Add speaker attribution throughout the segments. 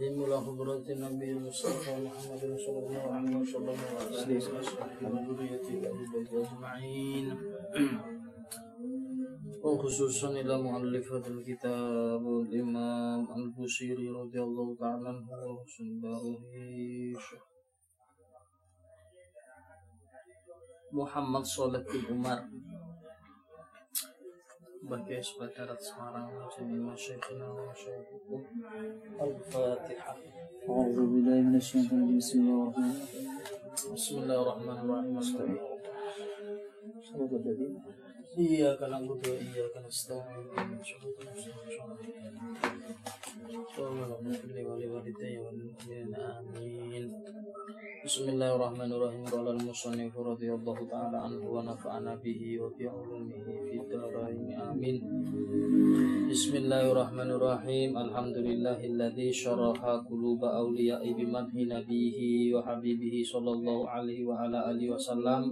Speaker 1: Bismillahirrahmanirrahim. Ila hadratin Nabi Mustafa Muhammad sallallahu alaihi wasallam wa alihi wa dzurriyyati wa ahlihi ajma'in. وخصوصا إلى مؤلف هذا الكتاب الإمام البصيري رضي الله تعالى عنه وحسن محمد صالح بن عمر sebagai saudara Semarang jadi masyayikhina wa masyayikhukum Al-Fatihah
Speaker 2: أعوذ بالله من الشيطان الرجيم بسم الله الرحمن الرحيم
Speaker 1: بسم الله الرحمن الرحيم استغفر
Speaker 2: صراط الذين
Speaker 1: إياك نعبد وإياك نستعين اللهم اغفر لي ولوالدي وللمؤمنين آمين بسم الله الرحمن الرحيم قال المصنف رضي الله تعالى عنه ونفعنا به وبعلومه في الدارين آمين بسم الله الرحمن الرحيم الحمد لله الذي شرح قلوب أولياء بمدح نبيه وحبيبه صلى الله عليه وعلى آله وسلم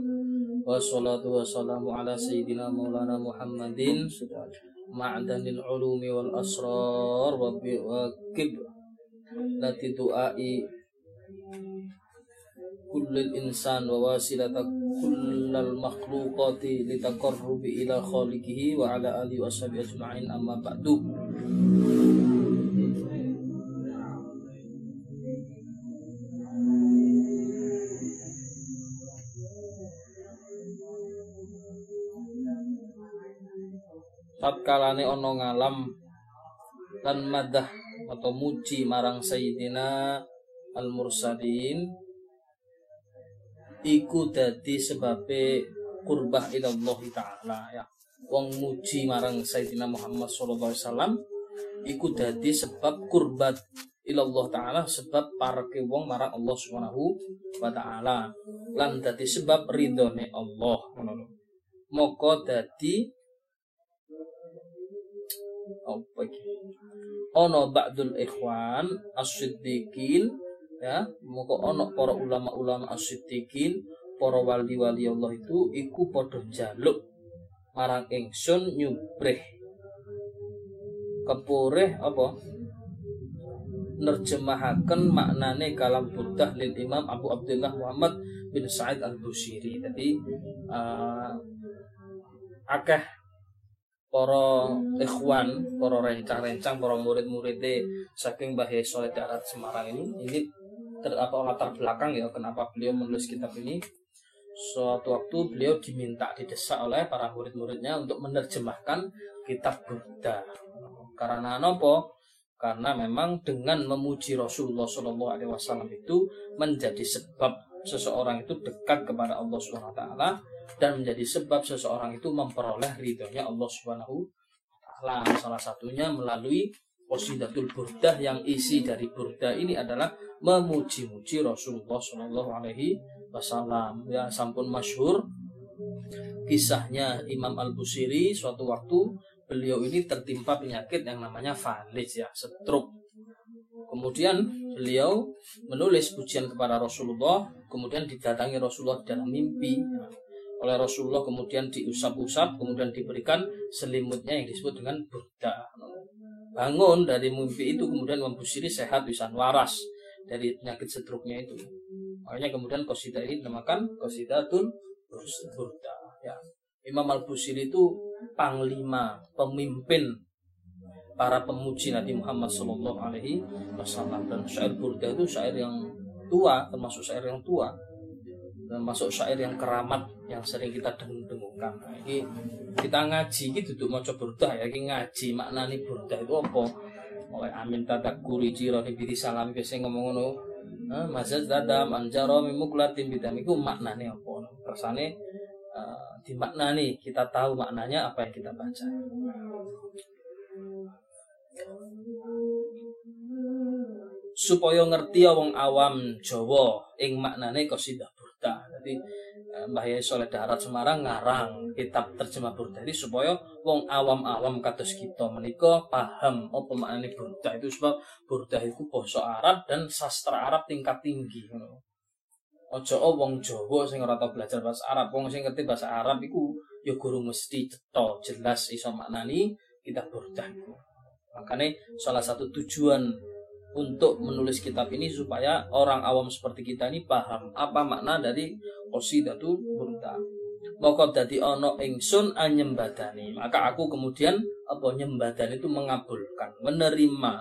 Speaker 1: والصلاة والسلام على سيدنا مولانا محمد معدن العلوم والأسرار وكب التي دعائي كل الإنسان وواسلة كل المخلوقات لتقرب إلى خالقه وعلى آله وصحبه أجمعين أما بعد tatkalane ono ngalam lan madah atau muji marang Sayyidina al-mursalin iku dadi sebabe kurbah ila Allah taala ya. Wong muji marang Sayyidina Muhammad sallallahu alaihi wasallam iku dadi sebab kurbat ila Allah taala sebab parke wong marang Allah Subhanahu wa taala lan dadi sebab ridhone Allah ngono moko dadi apa iki ono ba'dul ikhwan as-siddiqin ya. Moko ono para ulama-ulama as-siddiqin para wali-wali Allah itu iku padha njaluk marang ingsun nyubreh kepureh apa? Nerjemahaken maknane kalam burdah lil Imam Abu Abdullah Muhammad bin Sa'id al-Busiri. Jadi uh, akeh para ikhwan, para rencang-rencang, para murid-muridnya saking Mbah Soleh Darat Semarang ini, ini ter, apa latar belakang ya kenapa beliau menulis kitab ini. Suatu waktu beliau diminta didesak oleh para murid-muridnya untuk menerjemahkan kitab Buddha. Karena apa? Karena memang dengan memuji Rasulullah Wasallam itu menjadi sebab seseorang itu dekat kepada Allah Subhanahu Wa Taala dan menjadi sebab seseorang itu memperoleh ridhonya Allah Subhanahu Taala. Salah satunya melalui Qasidatul Burdah yang isi dari Burdah ini adalah memuji-muji Rasulullah Shallallahu Alaihi Wasallam. Ya sampun masyhur kisahnya Imam Al Busiri suatu waktu beliau ini tertimpa penyakit yang namanya falis ya, stroke. Kemudian beliau menulis pujian kepada Rasulullah, kemudian didatangi Rasulullah dalam mimpi. Oleh Rasulullah kemudian diusap-usap, kemudian diberikan selimutnya yang disebut dengan burda. Bangun dari mimpi itu kemudian membusiri sehat bisa waras dari penyakit stroke-nya itu. Makanya kemudian kosida ini dinamakan kosidatul burda. Ya. Imam Al-Busiri itu panglima, pemimpin para pemuji Nabi Muhammad Shallallahu Alaihi Wasallam dan syair burda itu syair yang tua termasuk syair yang tua termasuk syair yang keramat yang sering kita dengung-dengungkan. Nah, ini kita ngaji gitu tuh mau coba burda ya ini ngaji maknani burda itu apa? Mulai amin tatak kuri jiro bidi salam biasanya ngomong ngono. Mazaz dadam anjaro mimuklatin bidam itu maknani apa? Kersane uh, dimaknani kita tahu maknanya apa yang kita baca supaya ngerti wong awam Jawa ing maknane qasidah burda. Jadi Mbah Yai Soleh Darat Semarang ngarang kitab terjemah burda ini supaya wong awam-awam kados kita menika paham apa maknane burda itu sebab burda itu basa Arab dan sastra Arab tingkat tinggi. Ojo wong Jawa sing ora tau belajar bahasa Arab, wong sing ngerti bahasa Arab iku ya guru mesti cetha jelas iso maknani kitab burda iku. Makanya salah satu tujuan untuk menulis kitab ini supaya orang awam seperti kita ini paham apa makna dari qasidatu burda. Maka dadi ono ingsun anyembadani. Maka aku kemudian apa nyembadani itu mengabulkan, menerima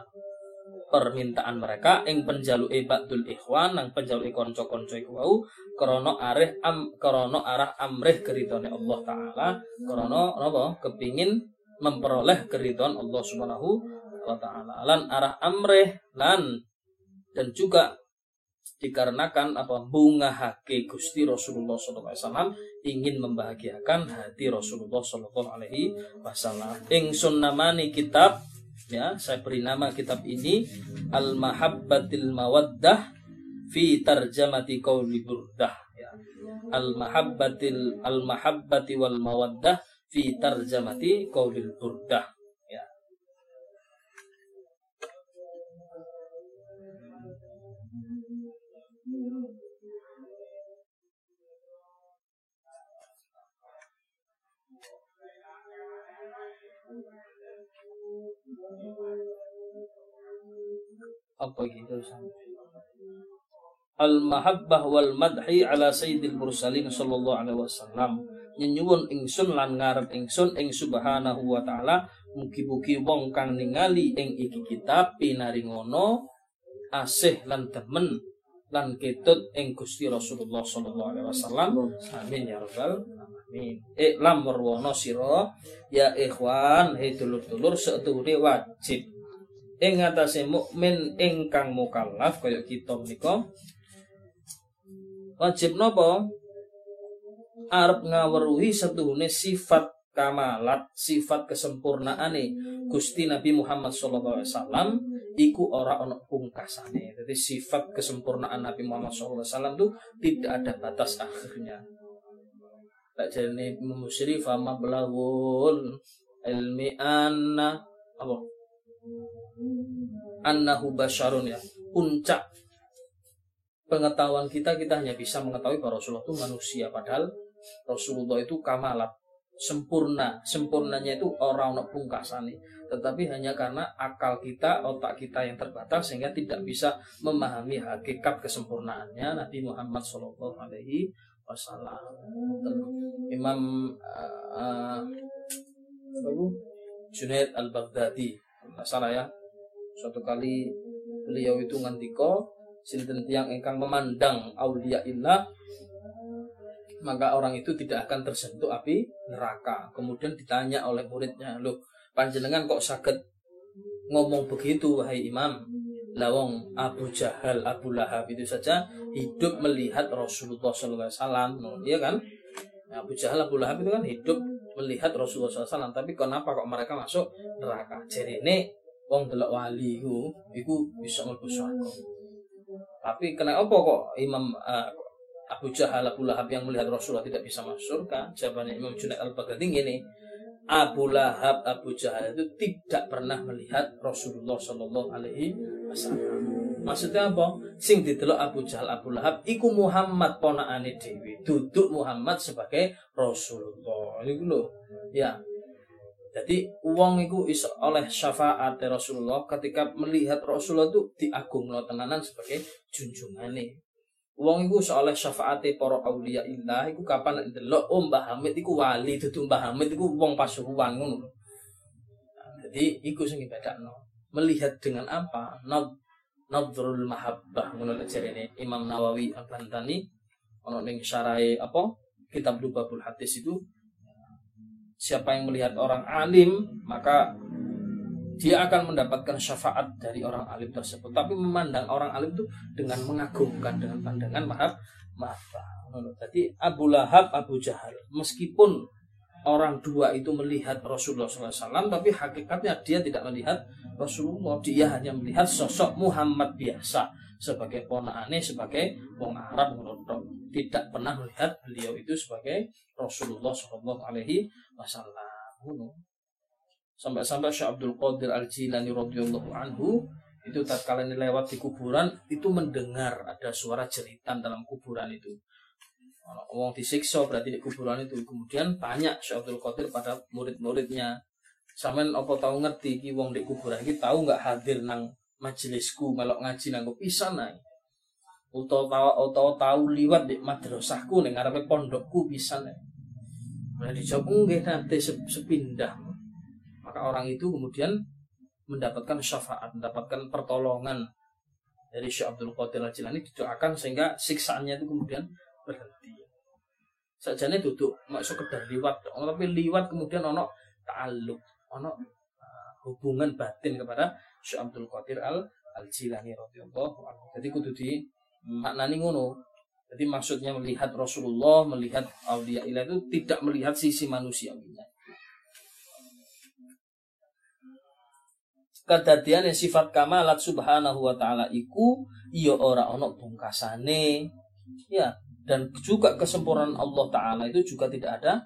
Speaker 1: permintaan mereka ing penjaluke Ba'dul Ikhwan nang penjaluke kanca-kanca iku wau krana areh am krana arah amrih keridone Allah taala krana napa kepingin memperoleh keridhaan Allah Subhanahu wa taala lan arah amrih lan dan juga dikarenakan apa bunga hake Gusti Rasulullah SAW ingin membahagiakan hati Rasulullah SAW. Ingsun namani kitab ya saya beri nama kitab ini Al Mahabbatil Mawaddah fi tarjamati qauli burdah ya. Al Mahabbatil Al Mahabbati wal Mawaddah fi tarjamati qauli burdah. Ya. apa gitu al mahabbah wal madhi ala sayyidil mursalin sallallahu alaihi wasallam nyenyuwun ingsun lan ngarep ingsun ing subhanahu wa taala mugi-mugi wong kang ningali ing iki kitab pinaringono asih lan temen lan ketut ing Gusti Rasulullah sallallahu alaihi wasallam. Amin ya rabbal alamin. Iklam warwana sira ya ikhwan he dulur-dulur setuhune wajib. Ing atase mukmin ingkang mukallaf kaya kita menika wajib napa arep ngaweruhi setuhune sifat kamalat sifat kesempurnaane Gusti Nabi Muhammad wasallam iku ora ana pungkasane. Jadi sifat kesempurnaan Nabi Muhammad wasallam itu tidak ada batas akhirnya. Tak jadi musyri fama belagul ilmi anna apa? Annahu basyarun ya. Puncak pengetahuan kita kita hanya bisa mengetahui bahwa Rasulullah itu manusia padahal Rasulullah itu kamalat. Sempurna. Sempurnanya itu orang nak pungkasane. Tetapi hanya karena akal kita otak kita yang terbatas sehingga tidak bisa memahami hakikat kesempurnaannya Nabi Muhammad Shallallahu Alaihi Wasallam. Imam uh, Junaid al Baghdadi salah ya. Suatu kali beliau itu ngantiko sinten tiang engkang memandang aulia illah maka orang itu tidak akan tersentuh api neraka. Kemudian ditanya oleh muridnya, loh panjenengan kok sakit ngomong begitu wahai imam? Lawong Abu Jahal, Abu Lahab itu saja hidup melihat Rasulullah SAW, iya kan? Abu Jahal, Abu Lahab itu kan hidup melihat Rasulullah SAW, tapi kenapa kok mereka masuk neraka? Jadi ini wong delok wali itu, bisa mlebu Tapi kenapa kok Imam uh, Abu Jahal, Abu Lahab yang melihat Rasulullah tidak bisa masuk surga? Jawabannya Imam Junaid al-Baghdadi ini, Abu Lahab, Abu Jahal itu tidak pernah melihat Rasulullah Shallallahu Alaihi Wasallam. Maksudnya apa? Sing didelok Abu Jahal, Abu Lahab, iku Muhammad ponakane dewi, duduk Muhammad sebagai Rasulullah. Itu loh, ya. Jadi uang itu is oleh syafaat Rasulullah ketika melihat Rasulullah itu diagung tenanan sebagai junjungan nih Wong iku soalnya syafaate para aulia illah iku kapan ndelok oh Mbah Hamid iku wali dudu Mbah Hamid iku wong pasuruan ngono. Nah, jadi iku sing bedakno. Melihat dengan apa? Nad nadrul mahabbah ngono jarene Imam Nawawi Al-Bantani ono ning syarahe apa? Kitab Lubabul Hadis itu siapa yang melihat orang alim maka dia akan mendapatkan syafaat dari orang alim tersebut. Tapi memandang orang alim itu dengan mengagumkan dengan pandangan maaf mata. Jadi Abu Lahab Abu Jahal meskipun orang dua itu melihat Rasulullah SAW tapi hakikatnya dia tidak melihat Rasulullah. Dia hanya melihat sosok Muhammad biasa sebagai ponakane sebagai wong Arab tidak pernah melihat beliau itu sebagai Rasulullah SAW Alaihi sampai-sampai Syekh Abdul Qadir Al Jilani radhiyallahu anhu itu tatkala ini lewat di kuburan itu mendengar ada suara jeritan dalam kuburan itu. Wong disiksa berarti di kuburan itu kemudian tanya Syekh Abdul Qadir pada murid-muridnya Samen apa tahu ngerti ki wong di kuburan iki tahu nggak hadir nang majelisku melok ngaji nanggo pisan ae? Utawa utawa tahu liwat di madrasahku ning ngarepe pondokku pisan ae. Nah, dijawab nggih nanti sepindah. Maka orang itu kemudian mendapatkan syafaat, mendapatkan pertolongan dari Syekh Abdul Qadir Al-Jilani didoakan sehingga siksaannya itu kemudian berhenti. Sajane duduk mak sekedar liwat, tapi liwat kemudian ono ta'alluq, ono uh, hubungan batin kepada Syekh Abdul Qadir Al Al-Jilani radhiyallahu anhu. Jadi kudu di maknani ngono. Jadi maksudnya melihat Rasulullah, melihat Aulia itu tidak melihat sisi manusiawinya. Kedadian yang sifat kamalat subhanahu wa ta'ala iku iya ora ono bungkasane ya dan juga kesempurnaan Allah taala itu juga tidak ada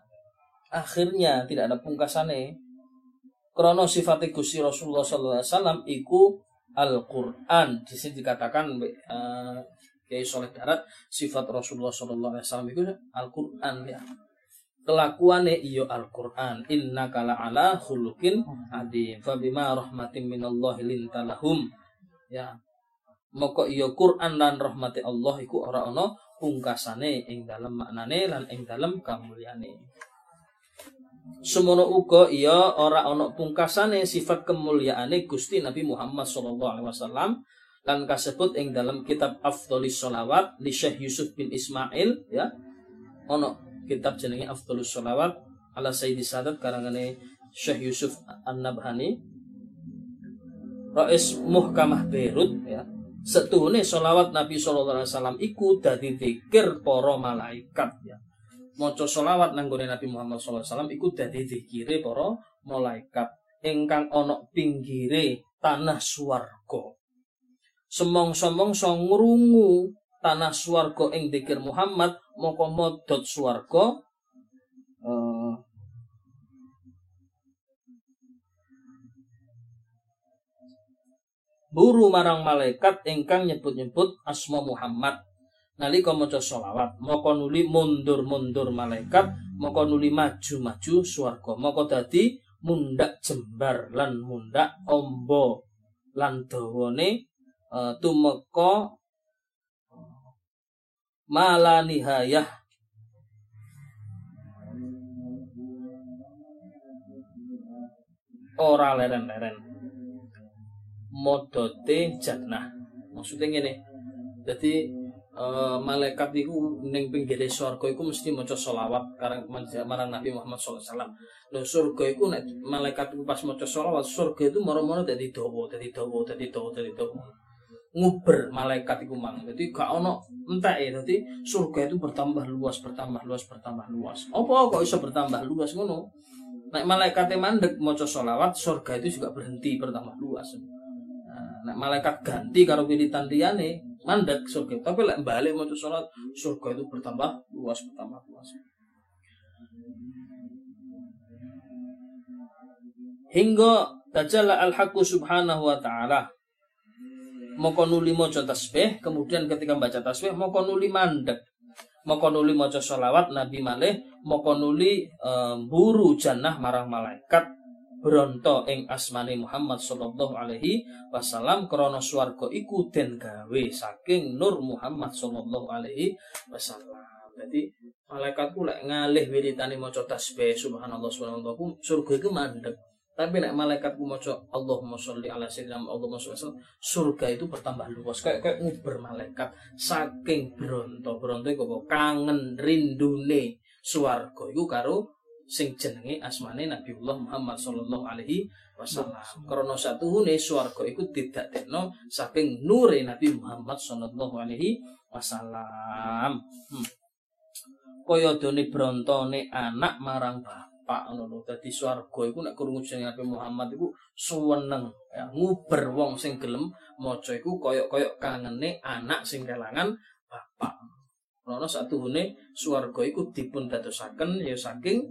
Speaker 1: akhirnya tidak ada pungkasane. Krono sifat Gusti Rasulullah sallallahu alaihi wasallam iku Al-Qur'an. Di sini dikatakan uh, Kiai Soleh Darat sifat Rasulullah Sallallahu Alaihi Wasallam itu Al-Quran ya kelakuannya iyo Al-Quran. Inna kala ala khulukin adim. Fabima rahmatin minallahi lintalahum. Ya. Moko iyo Quran dan rahmati Allah iku ora ono pungkasane ing dalam maknane lan ing dalam kamulyane. Semono uga iya ora ono pungkasane sifat kemuliaane Gusti Nabi Muhammad sallallahu alaihi wasallam lan kasebut ing dalam kitab Afdhalis Sholawat li Syekh Yusuf bin Ismail ya. Ono kitab jenenge Afdhalus Sholawat ala Sayyidi Sadat karangane Syekh Yusuf An-Nabhani. Rais Muhkamah Beirut ya. Setuhune sholawat Nabi Sallallahu Alaihi Wasallam iku dadi zikir para malaikat ya. Maca sholawat nanggone Nabi Muhammad Sallallahu Alaihi Wasallam iku dadi zikire para malaikat. Ingkang ana pinggire tanah swarga. Semong-semongso ngrungu tanah swarga ing dikir Muhammad moko modot swarga uh, buru marang malaikat ingkang nyebut-nyebut asma Muhammad. Nalika maca selawat moko nuli mundur-mundur malaikat moko nuli maju-maju swarga moko dadi mundak jembar lan mundak ombo lan dawane uh, tumeka mala nihayah ora leren-leren. Modote jannah. Maksudnya gini jadi uh, malaikat itu neng pinggir surga itu mesti maca sholawat karena marang Nabi Muhammad SAW. Nah surga itu malaikat itu pas maca sholawat surga itu moro-moro jadi dowo, jadi dowo, jadi dowo, jadi dowo nguber malaikat itu mang. Jadi gak ono entah ya. Jadi surga itu bertambah luas, bertambah luas, bertambah luas. Apa kok bisa bertambah luas ngono? Nek malaikat mandek maca sholawat, surga itu juga berhenti bertambah luas. Nah, malaikat ganti karo wiritan liyane, mandek surga. Tapi lek balik maca sholat, surga itu bertambah luas, bertambah luas. Hingga tajalla al-haqqu subhanahu wa ta'ala moko nuli maca tasbih, kemudian ketika baca tasbih moko nuli mandek. Moko nuli maca sholawat Nabi malih, moko nuli um, buru jannah marang malaikat bronto ing asmane Muhammad sallallahu alaihi wasallam krana swarga iku den gawe saking nur Muhammad sallallahu alaihi wasallam. Jadi malaikatku lek ngalih wiritane maca tasbih subhanallah subhanallah surga iku mandek. Tapi nek malaikatku maca Allahumma sholli ala sayyidina Allahumma sholli surga itu bertambah luas kayak kayak nguber malaikat saking bronto bronto iku kangen rindune swarga iku karo sing jenenge asmane Nabiullah Muhammad sallallahu alaihi wasallam. Karena satuhune swarga iku tidak tekno saking nure Nabi Muhammad sallallahu alaihi wasallam. Hmm. Kaya dene brontone anak marang bapak Pak ngono dadi swarga iku nek krungu jeneng Nabi Muhammad iku suweneng ya nguber wong sing gelem maca iku koyok-koyok kangene anak sing kelangan bapak. Rono satuhune swarga iku dipun dadosaken ya saking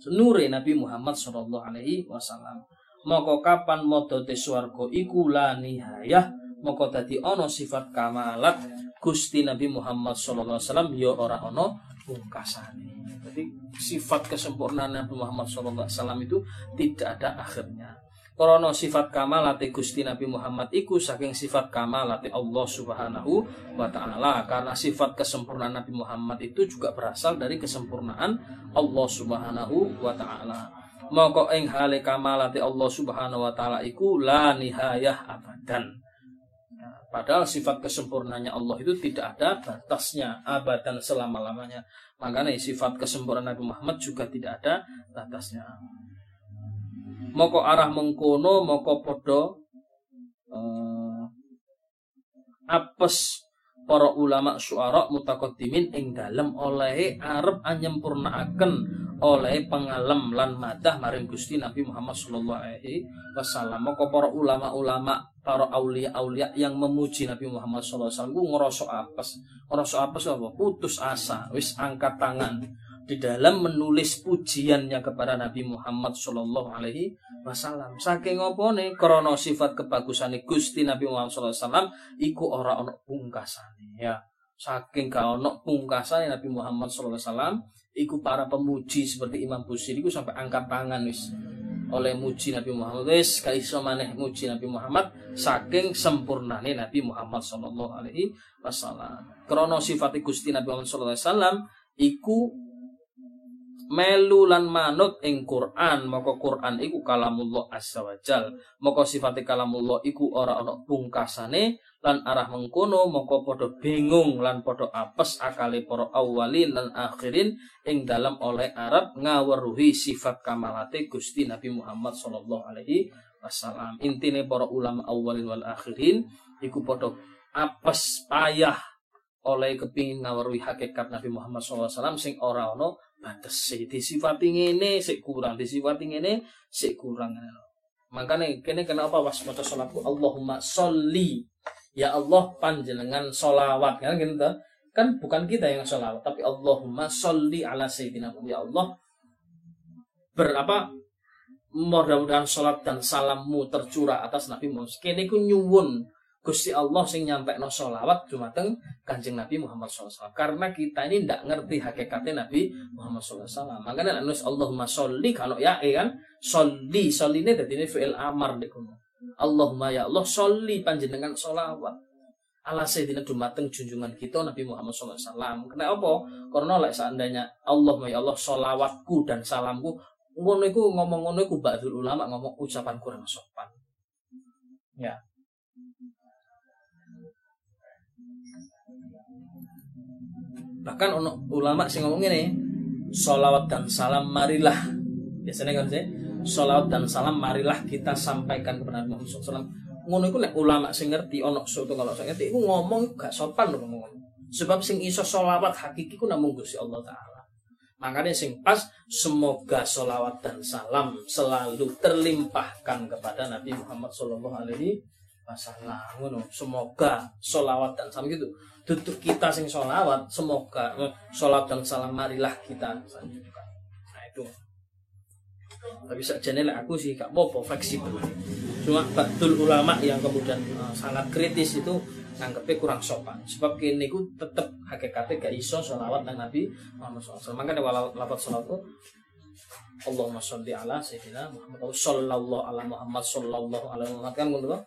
Speaker 1: senure Nabi Muhammad sallallahu alaihi wasallam. Moko kapan modote swarga iku la nihayah moko dadi ana sifat kamalat Gusti Nabi Muhammad sallallahu alaihi wasallam ya ora ana pungkasane. Sifat kesempurnaan Nabi Muhammad SAW itu tidak ada akhirnya. Krana sifat kamalate Gusti Nabi Muhammad iku saking sifat kamalate Allah Subhanahu wa taala karena sifat kesempurnaan Nabi Muhammad itu juga berasal dari kesempurnaan Allah Subhanahu wa taala. Maka ing hale kamalate Allah Subhanahu wa taala iku la nihayah abadan. Padahal sifat kesempurnaannya Allah itu tidak ada batasnya abadan selama-lamanya. Makanya sifat kesempurnaan Nabi Muhammad juga tidak ada batasnya. Moko arah mengkono, moko podo uh, apes para ulama syuara mutakaddimin ing dalem oleh arep anyempurnaaken oleh pengalem lan madah maring Gusti Nabi Muhammad sallallahu alaihi wasallam. Moko para ulama-ulama para aulia-aulia yang memuji Nabi Muhammad sallallahu alaihi wasallam ngerasa apes. Ngerasa apes apa? Putus asa, wis angkat tangan di dalam menulis pujiannya kepada Nabi Muhammad Shallallahu Alaihi Wasallam. Saking nih krono sifat kebagusan Gusti Nabi Muhammad Shallallahu Alaihi Wasallam iku ora ono pungkasane ya. Saking gak ono pungkasane Nabi Muhammad Shallallahu Alaihi Wasallam iku para pemuji seperti Imam Busiri iku sampai angkat tangan wis oleh muji Nabi Muhammad wis gak iso maneh muji Nabi Muhammad saking sempurnane Nabi Muhammad sallallahu alaihi wasallam. Krono sifat Gusti Nabi Muhammad sallallahu alaihi wasallam iku melu lan manut ing Quran. Maka Quran iku kalamullah azza wajal. Maka sifate kalamullah iku ora ana pungkasane lan arah mengkono maka padha bingung lan padha apes akale para awalin lan akhirin ing dalam oleh Arab ngaweruhi sifat kamalate Gusti Nabi Muhammad sallallahu alaihi wasallam. Intine para ulama awalin wal akhirin iku padha apes payah oleh kepingin ngaweruhi hakikat Nabi Muhammad SAW sing ora ono batese disifati ngene sik kurang disifati ngene sik kurang. Makanya kene kenapa pas maca salatku Allahumma sholli. Ya Allah panjenengan solawat kan gitu kan bukan kita yang solawat tapi Allahumma sholli ala sayyidina ya Allah berapa mudah-mudahan salat dan salammu tercurah atas Nabi Muhammad. Kene ku Gusti Allah sing nyampe no sholawat dumateng kanjeng Nabi Muhammad SAW. Karena kita ini tidak ngerti hakikatnya Nabi Muhammad SAW. Makanya nulis Allahumma sholli kalau ya eh kan sholli sholli ini dari ini fi'il amar di kuno. Allahumma ya Allah sholli panjenengan sholawat. ala sayyidina dumateng junjungan kita Nabi Muhammad SAW. Kenapa? Karena like seandainya Allah ya Allah sholawatku dan salamku ngono iku ngomong ba'dul ulama ngomong ucapan kurang sopan. Ya, Bahkan ono ulama sing ngomong ini, solawat dan salam marilah. Biasanya kan sih, solawat dan salam marilah kita sampaikan kepada Nabi Muhammad SAW. Ngono itu ulama sing ngerti ono suatu kalau saya ngerti, itu ngomong gak sopan loh ngomong. Sebab sing iso solawat hakiki ku namung Gusti Allah Taala. Makanya sing pas semoga solawat dan salam selalu terlimpahkan kepada Nabi Muhammad Sallallahu Alaihi Wasallam. Semoga solawat dan salam gitu tutup kita sing sholawat semoga eh, sholat dan salam marilah kita. Nah itu. Tapi saja aku sih gak mau fleksibel. Cuma betul ulama yang kemudian uh, sangat kritis itu anggapnya kurang sopan. Sebab kini ku tetap hakikatnya gak iso sholawat dan nabi Muhammad SAW makanya walau lapat sholawat itu Allahumma sholli ala sayyidina Muhammad sallallahu ala Muhammad sallallahu alaihi Muhammad. Kan menurut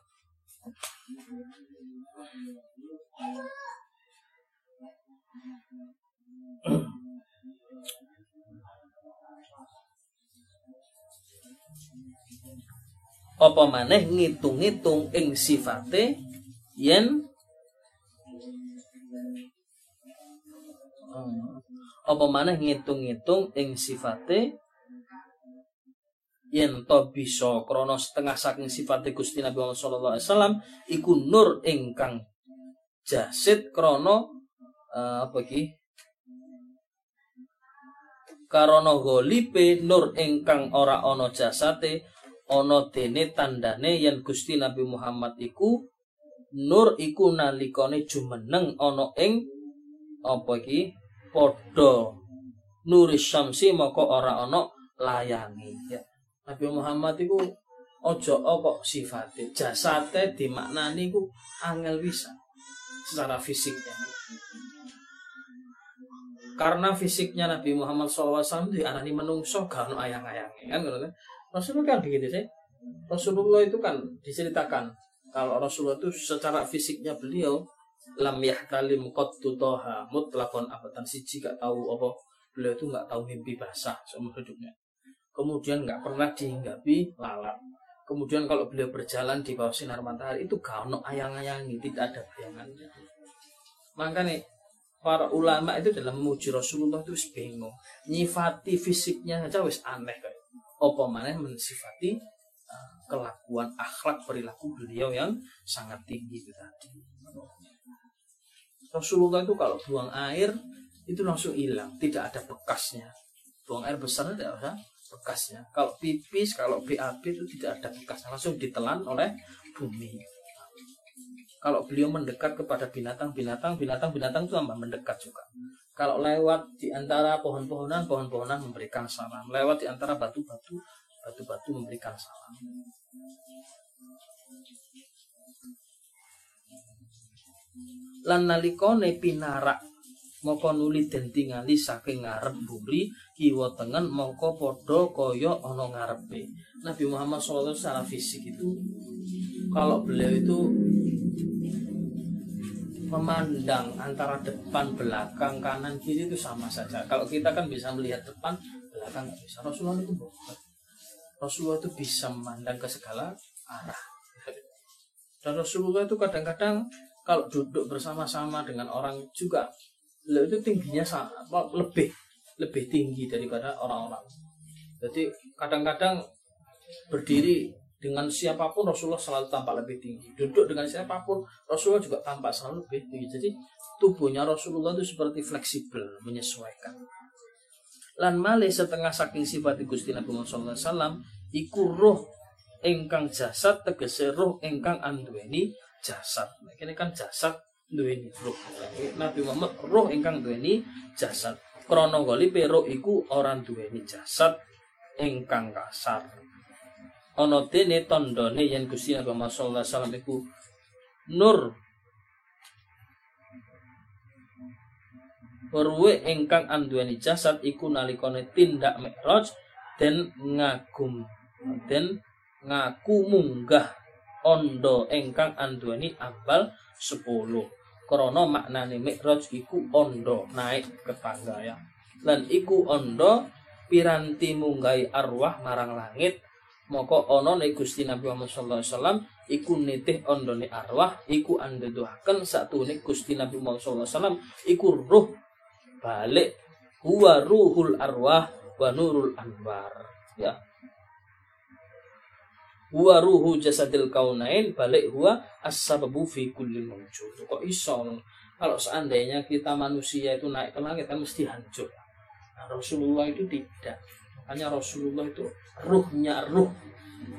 Speaker 1: apa maneh ngitung-ngitung ing sifate yen apa maneh ngitung-ngitung ing sifate yen to bisa krana setengah saking sifate Gusti Nabi Muhammad sallallahu alaihi wasallam iku nur ingkang jasid krana uh, apa iki karana golipe nur ingkang ora ana jasate ana dene tandane yen Gusti Nabi Muhammad iku nur iku nalikane jumeneng ana ing apa iki? Padha. Nuri syamsi maka ora ana layangi ya Nabi Muhammad iku ojo kok sifate? Jasate dimaknani iku angel bisa secara fisiknya karena fisiknya Nabi Muhammad SAW diarani menungso gak ayang-ayangnya kan gitu kan? Rasulullah kan begitu sih. Rasulullah itu kan diceritakan kalau Rasulullah itu secara fisiknya beliau lam yahtalim qattu toha mutlakon abatan siji gak tahu apa beliau itu nggak tahu mimpi basah seumur hidupnya. Kemudian nggak pernah dihinggapi lalat kemudian kalau beliau berjalan di bawah sinar matahari itu gak ono ayang-ayangi tidak ada bayangannya. Makanya para ulama itu dalam memuji Rasulullah itu bingung nyifati fisiknya saja wis aneh kayak apa mana mensifati uh, kelakuan akhlak perilaku beliau yang sangat tinggi itu tadi Rasulullah itu kalau buang air itu langsung hilang, tidak ada bekasnya. Buang air besar tidak ada bekasnya. Kalau pipis, kalau BAB itu tidak ada bekasnya, langsung ditelan oleh bumi. Kalau beliau mendekat kepada binatang-binatang, binatang-binatang itu tambah mendekat juga. Kalau lewat di antara pohon-pohonan, pohon-pohonan memberikan salam. Lewat di antara batu-batu, batu-batu memberikan salam lan nalikane pinarak moko nuli den tingali saking ngarep buri kiwa tengen mongko padha kaya ana ngarepe Nabi Muhammad SAW secara fisik itu kalau beliau itu memandang antara depan belakang kanan kiri itu sama saja. Kalau kita kan bisa melihat depan belakang nggak bisa. Rasulullah itu bukan Rasulullah itu bisa memandang ke segala arah. Dan Rasulullah itu kadang-kadang kalau duduk bersama-sama dengan orang juga itu tingginya lebih lebih tinggi daripada orang-orang. Jadi kadang-kadang berdiri dengan siapa pun Rasulullah selalu tampak lebih tinggi. Duduk dengan siapa pun Rasulullah juga tampak selalu lebih tinggi. Jadi tubuhnya Rasulullah itu seperti fleksibel, menyesuaikan. Lan malih setengah saking sifat Gusti Nabi Muhammad SAW iku roh engkang jasad tegese roh engkang anduweni jasad. Ini kan jasad duweni roh. Nabi Muhammad roh ingkang duweni jasad. Krana golipe roh iku ora duweni jasad ingkang kasar. Ana dene tandane yen Gusti Nabi Muhammad sallallahu alaihi wasallam iku nur. Perwe ingkang anduweni jasad iku nalikane tindak mikraj dan ngagum dan ngaku munggah ondo engkang anduweni ambal 10 krana maknane mikraj iku ondo naik ke tangga ya. Lan iku ondo piranti munggai arwah marang langit moko ana nek Gusti Nabi Muhammad sallallahu alaihi wasallam iku nitih ondone arwah iku andeduhaken satune Gusti Nabi Muhammad sallallahu alaihi wasallam iku ruh balik huwa ruhul arwah wa nurul anwar ya huwa ruhu jasadil kaunain balik huwa as-sababu fi kulli mawjud. Kok iso? Kalau seandainya kita manusia itu naik ke langit kan mesti hancur. Nah, Rasulullah itu tidak. Makanya Rasulullah itu ruhnya ruh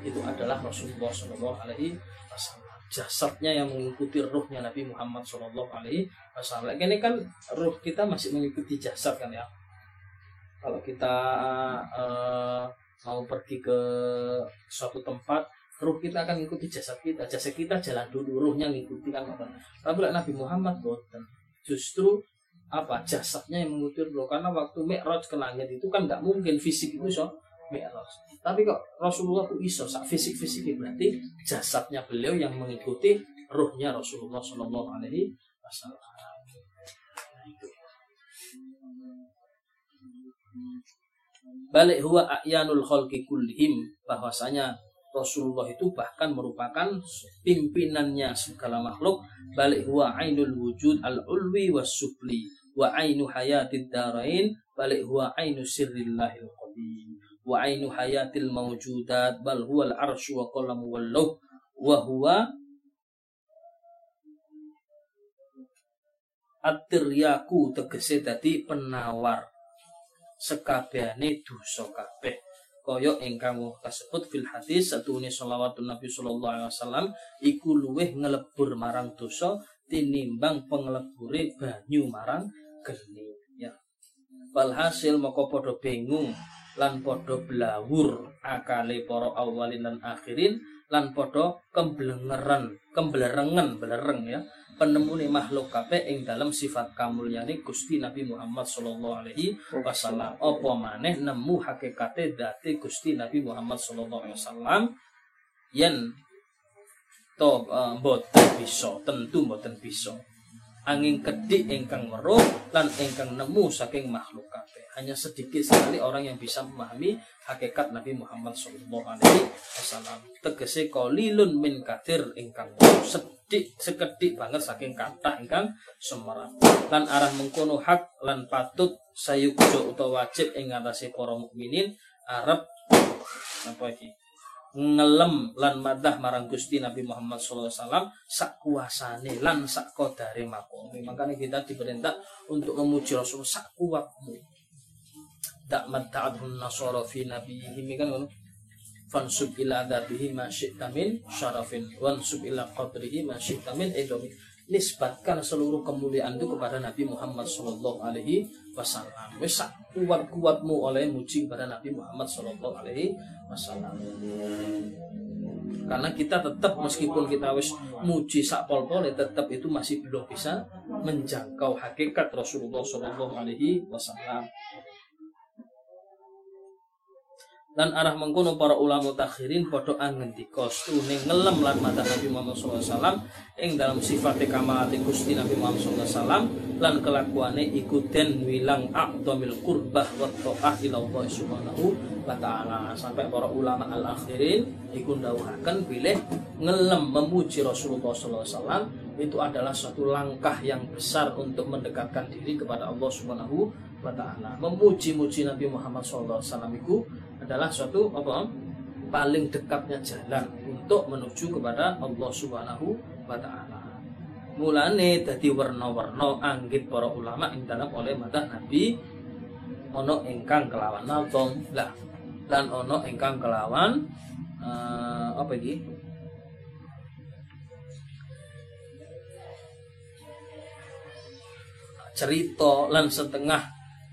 Speaker 1: itu adalah Rasulullah Shallallahu Alaihi Wasallam. Jasadnya yang mengikuti ruhnya Nabi Muhammad Shallallahu Alaihi Wasallam. Ini kan ruh kita masih mengikuti jasad kan ya. Kalau kita uh, mau pergi ke suatu tempat ruh kita akan mengikuti jasad kita jasad kita jalan dulu ruhnya ngikuti kan tapi Nabi Muhammad boten justru apa jasadnya yang mengikuti ruh karena waktu Mi'raj ke langit itu kan nggak mungkin fisik itu so Mi'raj. Tapi kok Rasulullah itu iso? Sak fisik fisik berarti jasadnya beliau yang mengikuti ruhnya Rasulullah Shallallahu Alaihi Wasallam. Balik huwa a'yanul khalqi kullihim bahwasanya Rasulullah itu bahkan merupakan pimpinannya segala makhluk. Balik huwa ainul wujud al ulwi was supli wa ainu hayatid darain balik huwa ainu sirrillahil qadim wa ainu hayatil mawjudat bal huwa al arsyu wa qalam wal law wa huwa at-tiryaku tegese dadi penawar sekabehane dosa kabeh kaya ingkang kasebut fil hadis satune shalawatun Nabi sallallahu alaihi wasallam iku luweh ngelebur marang dosa tinimbang penglebure banyu marang geni. Ya. Walhasil moko padha bingung lan padha blawur akale para awalin lan akhirin lan padha kemblengeran kemblerengen belereng ya penemu makhluk kabeh ing dalam sifat kamulyane Gusti Nabi Muhammad sallallahu alaihi wasallam. Apa maneh nemu hakikate dati Gusti Nabi Muhammad sallallahu alaihi wasallam? Yen to uh, boten bisa tentu boten bisa angin kedik ingkang weruh lan ingkang nemu saking makhluk kabeh. Hanya sedikit sekali orang yang bisa memahami hakikat Nabi Muhammad sallallahu alaihi wasallam. Tegese qalilun min kathir ingkang sedik sekedik banget saking kathah ingkang semerap. Lan arah mengkono hak lan patut sayukjo utawa wajib ing ngatasé para mukminin arep apa? Ngelem lan madah marang Gusti Nabi Muhammad SAW sak kuasane lan sak kodare makomi makanya kita diperintah untuk memuji Rasul sak kuatmu. Tak madha'adhun nasara fi nabiyihim kan ngono. Fansub ila adabihi ma syi'ta syarafin. Wansub ila nisbatkan seluruh kemuliaan itu kepada Nabi Muhammad Shallallahu Alaihi Wasallam. Wes kuat kuatmu oleh muji kepada Nabi Muhammad Shallallahu Alaihi Wasallam. Karena kita tetap meskipun kita wis muji sak pol ya tetap itu masih belum bisa menjangkau hakikat Rasulullah Shallallahu Alaihi Wasallam dan arah mengkono para ulama takhirin padha angendika stune ngelem lan mata Nabi Muhammad SAW ing dalam sifat kamalati Gusti Nabi Muhammad SAW lan kelakuane iku den wilang aqdamil qurbah wa ta'ah ila Allah subhanahu wa ta'ala. Sampai para ulama al akhirin iku ndawuhaken bilih ngelem memuji Rasulullah SAW itu adalah suatu langkah yang besar untuk mendekatkan diri kepada Allah subhanahu wa ta'ala. Memuji-muji Nabi Muhammad SAW itu adalah suatu apa? Paling dekatnya jalan untuk menuju kepada Allah Subhanahu wa taala. Mulane dadi warna-warna anggit para ulama ing dalam oleh mata Nabi ono ingkang kelawan naltong lah dan ono ingkang kelawan uh, apa iki? Cerita lan setengah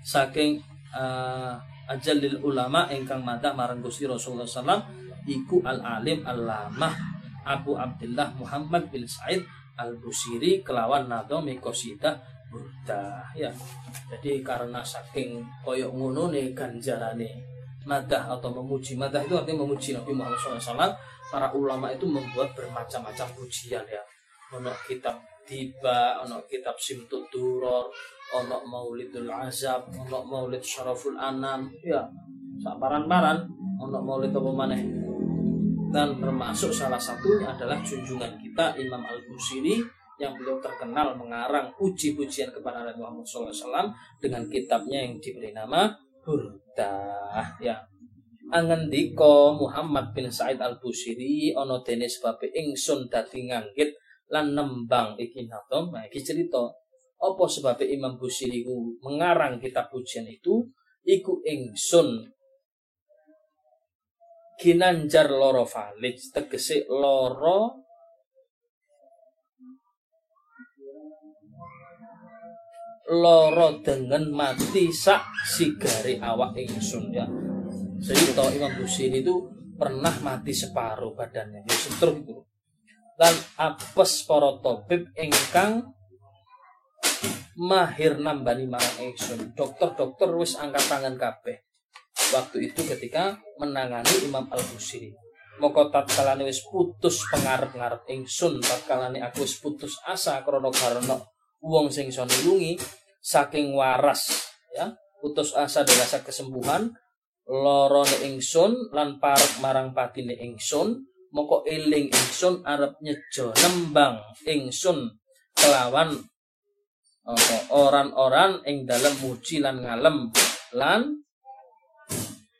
Speaker 1: saking uh, ajalil ulama ingkang madah marang Gusti Rasulullah sallam iku al alim alamah Abu Abdullah Muhammad bin Said al Busiri kelawan nadomi qasidah Burda ya. Jadi karena saking koyok ngono nih ganjarane madah atau memuji madah itu artinya memuji Nabi Muhammad SAW para ulama itu membuat bermacam-macam pujian ya ono kitab tiba ono kitab simtut duror ono maulidul azab ono maulid syaraful anam ya sabaran-baran ono maulid apa maneh? Dan termasuk salah satunya adalah junjungan kita Imam Al Busiri yang beliau terkenal mengarang puji-pujian kepada Nabi Muhammad SAW dengan kitabnya yang diberi nama Burdah ya. Angendika Muhammad bin Said Al Busiri ono dene sebab ingsun dadi nganggit lan nembang iki nah iki cerita apa sebab Imam Busiri mengarang kitab pujian itu? Iku ingsun kinanjar loro valid tegese loro loro dengan mati sak sigari awak ingsun ya. Cerita Imam Busiri itu pernah mati separuh badannya ya setruk itu dan apes para tabib ingkang mahir nambani marang ingsun. Dokter-dokter wis angkat tangan kabeh. Waktu itu ketika menangani Imam Al-Busiri. Moko tatkalane wis putus pengarep-ngarep ingsun, tatkalane aku wis putus asa krana karena wong sing iso nulungi saking waras ya, putus asa dari rasa kesembuhan lorone ingsun lan parek marang patine ingsun moko eling ingsun arep nyejo nembang ingsun kelawan orang-orang ing dalam muji lan ngalem lan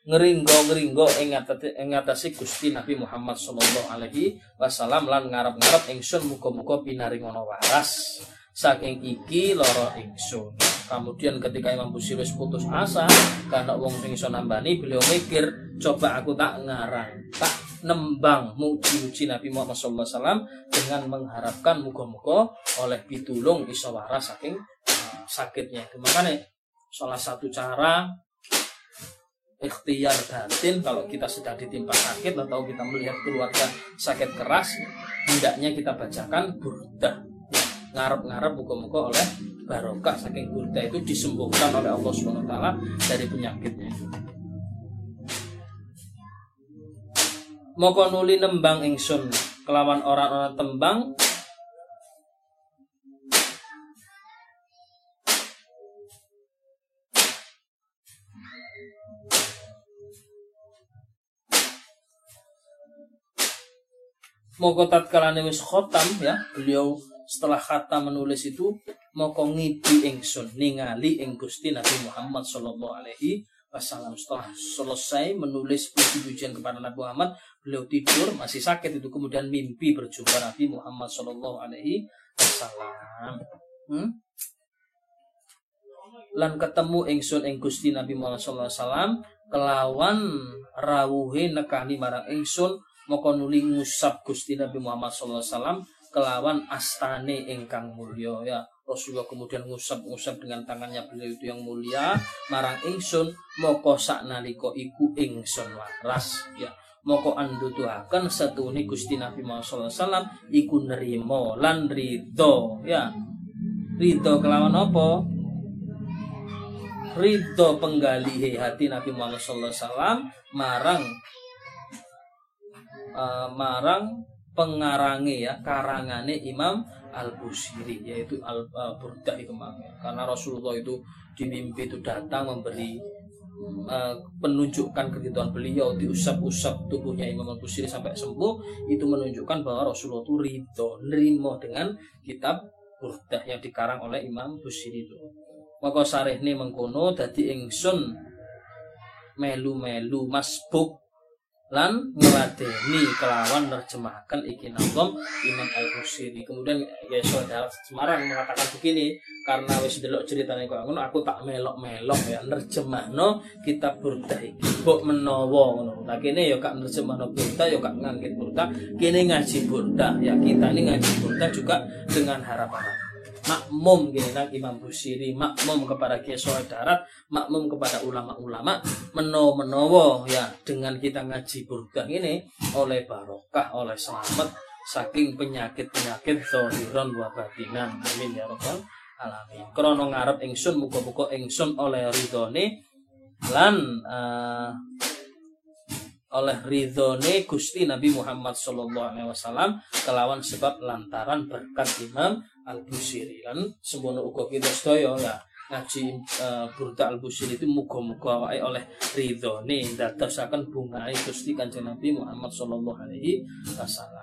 Speaker 1: ngeringgo-ngeringgo ing ngatasi Gusti Nabi Muhammad sallallahu alaihi wasallam lan ngarep-ngarep ingsun muga-muga pinaringono waras saking iki loro ingsun. Kemudian ketika Imam Busiri putus asa karena wong sing iso nambani, beliau mikir, coba aku tak ngarang, tak nembang muji-muji Nabi Muhammad SAW dengan mengharapkan muga-muga oleh pitulung iso saking uh, sakitnya. Makanya salah satu cara ikhtiar batin kalau kita sedang ditimpa sakit atau kita melihat keluarga sakit keras hendaknya kita bacakan burdah ngarep-ngarep muka-muka oleh barokah saking burda itu disembuhkan oleh Allah SWT dari penyakitnya moko nuli nembang ingsun. Kelawan orang-orang tembang. Moko tatkalane wis khotam ya, beliau setelah kata menulis itu moko ngipi ingsun ningali ing Gusti Nabi Muhammad sallallahu alaihi wasallam setelah selesai menulis puji-pujian kepada Nabi Muhammad beliau tidur masih sakit itu kemudian mimpi berjumpa Nabi Muhammad sallallahu alaihi wasallam. Hmm? lan ketemu ingsun ing Gusti Nabi Muhammad sallallahu alaihi wasallam kelawan rawuhe nekani marang ingsun moko nuli ngusap Gusti Nabi Muhammad sallallahu alaihi wasallam kelawan astane ingkang mulya ya Rasulullah kemudian ngusap-ngusap dengan tangannya beliau itu yang mulia marang ingsun moko saknalika iku ingsun waras ya. Moko anduduhaken satune Gusti Nabi Muhammad sallallahu alaihi wasallam iku nerima lan ridho ya. Ridho kelawan apa? Ridho penggalihe hati Nabi Muhammad sallallahu alaihi wasallam marang uh, marang pengarangi ya karangane Imam Al Busiri yaitu Al Burdah itu ya. karena Rasulullah itu di mimpi itu datang memberi uh, penunjukkan keridhaan beliau diusap-usap tubuhnya Imam Al Busiri sampai sembuh itu menunjukkan bahwa Rasulullah itu ridho nerimo dengan kitab Burdah yang dikarang oleh Imam Busiri itu maka sarehne mengkono dadi ingsun melu-melu masbuk lan ngeladeni kelawan nerjemahkan iki nazam Imam Al-Busiri. Kemudian ya saudara Semarang mengatakan begini, karena wis delok ceritane kok ngono aku tak melok-melok ya nerjemahno kitab Burda iki. Mbok menawa ngono. Lah kene ya kak nerjemahno Burda ya kak ngangkit Burda, kene ngaji Burda. Ya kita ini ngaji Burda juga dengan harapan makmum gini kan Imam Busiri makmum kepada Kiai Darat makmum kepada ulama-ulama meno menowo ya dengan kita ngaji burdah ini oleh barokah oleh selamat saking penyakit-penyakit zohiron wa batinan. Amin ya rabbal alamin. Krono ngarep ingsun muga-muga ingsun oleh ridhone lan uh, oleh ridhone Gusti Nabi Muhammad Sallallahu Alaihi Wasallam kelawan sebab lantaran berkat Imam Al Busiri kan semono uga kita sedaya ya ngaji uh, Burda Al Busiri itu muga-muga wae oleh ridhone ndadosaken bungae Gusti Kanjeng Nabi Muhammad Sallallahu Alaihi Wasallam